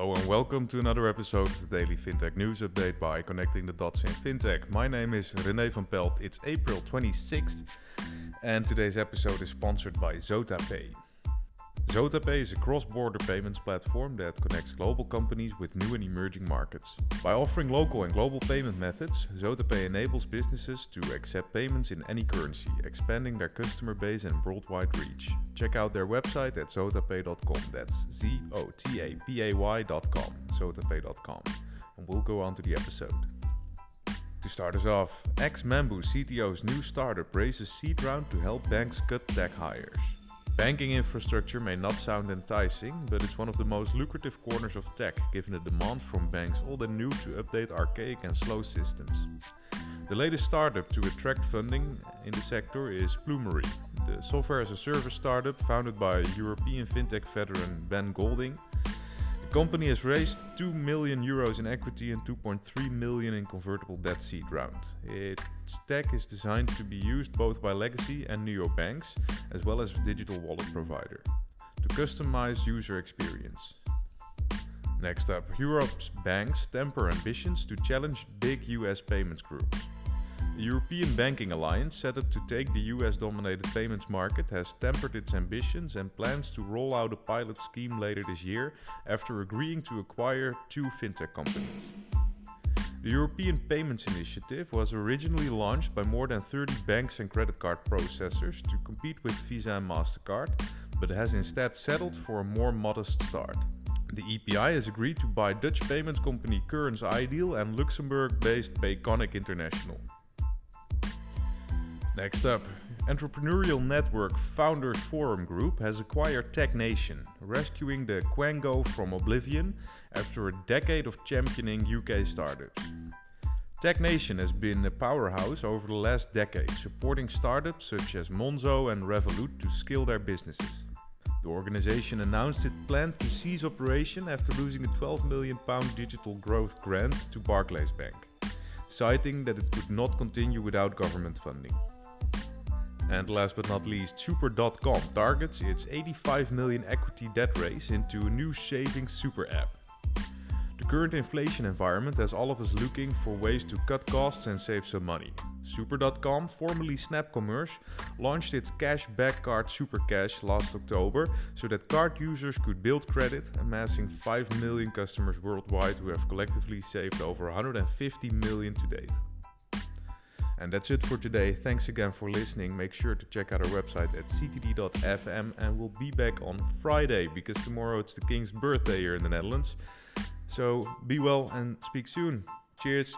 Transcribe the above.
Hello and welcome to another episode of the Daily FinTech News Update by Connecting the Dots in FinTech. My name is René van Pelt. It's April 26th, and today's episode is sponsored by ZotaPay. ZotaPay is a cross-border payments platform that connects global companies with new and emerging markets. By offering local and global payment methods, ZotaPay enables businesses to accept payments in any currency, expanding their customer base and worldwide reach. Check out their website at zotapay.com. That's Z-O-T-A-P-A-Y.com. Zotapay.com. And we'll go on to the episode. To start us off, ex-Mambu CTO's new startup raises seed round to help banks cut tech hires. Banking infrastructure may not sound enticing, but it's one of the most lucrative corners of tech, given the demand from banks old and new to update archaic and slow systems. The latest startup to attract funding in the sector is Plumery, the software as a service startup founded by European fintech veteran Ben Goldin the company has raised 2 million euros in equity and 2.3 million in convertible debt seed round. Its tech is designed to be used both by legacy and neobanks, as well as digital wallet provider, to customize user experience. Next up, Europe's banks temper ambitions to challenge big US payments groups. The European Banking Alliance, set up to take the US dominated payments market, has tempered its ambitions and plans to roll out a pilot scheme later this year after agreeing to acquire two fintech companies. The European Payments Initiative was originally launched by more than 30 banks and credit card processors to compete with Visa and MasterCard, but has instead settled for a more modest start. The EPI has agreed to buy Dutch payments company Currence iDEAL and Luxembourg based Payconiq International. Next up, entrepreneurial network Founders Forum Group has acquired TechNation, rescuing the Quango from oblivion after a decade of championing UK startups. TechNation has been a powerhouse over the last decade, supporting startups such as Monzo and Revolut to scale their businesses. The organization announced it planned to cease operation after losing a 12 million pound digital growth grant to Barclays Bank, citing that it could not continue without government funding. And last but not least, Super.com targets its 85 million equity debt raise into a new savings super app. The current inflation environment has all of us looking for ways to cut costs and save some money. Super.com, formerly Snap Commerce, launched its cash back card Super Cash last October so that card users could build credit, amassing 5 million customers worldwide who have collectively saved over 150 million to date. And that's it for today. Thanks again for listening. Make sure to check out our website at ctd.fm and we'll be back on Friday because tomorrow it's the King's birthday here in the Netherlands. So be well and speak soon. Cheers.